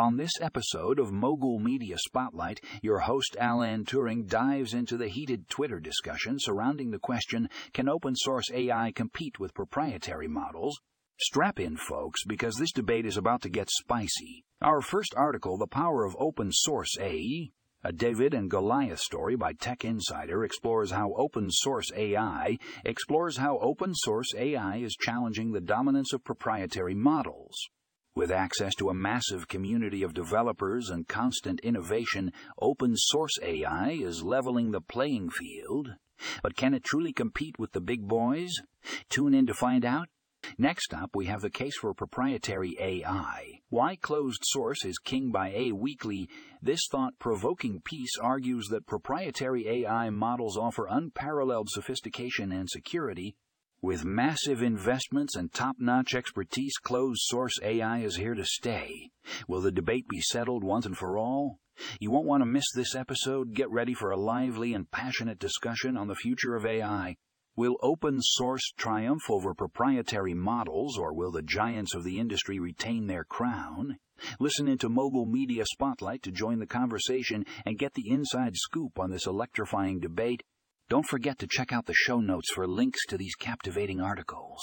On this episode of Mogul Media Spotlight, your host Alan Turing dives into the heated Twitter discussion surrounding the question can open source AI compete with proprietary models? Strap in, folks, because this debate is about to get spicy. Our first article, The Power of Open Source AI, a David and Goliath story by Tech Insider explores how open source AI explores how open source AI is challenging the dominance of proprietary models. With access to a massive community of developers and constant innovation, open source AI is leveling the playing field. But can it truly compete with the big boys? Tune in to find out. Next up, we have the case for proprietary AI. Why closed source is king by A Weekly. This thought provoking piece argues that proprietary AI models offer unparalleled sophistication and security with massive investments and top notch expertise, closed source AI is here to stay. Will the debate be settled once and for all? You won't want to miss this episode. Get ready for a lively and passionate discussion on the future of AI. Will open source triumph over proprietary models, or will the giants of the industry retain their crown? Listen into Mogul Media Spotlight to join the conversation and get the inside scoop on this electrifying debate don't forget to check out the show notes for links to these captivating articles.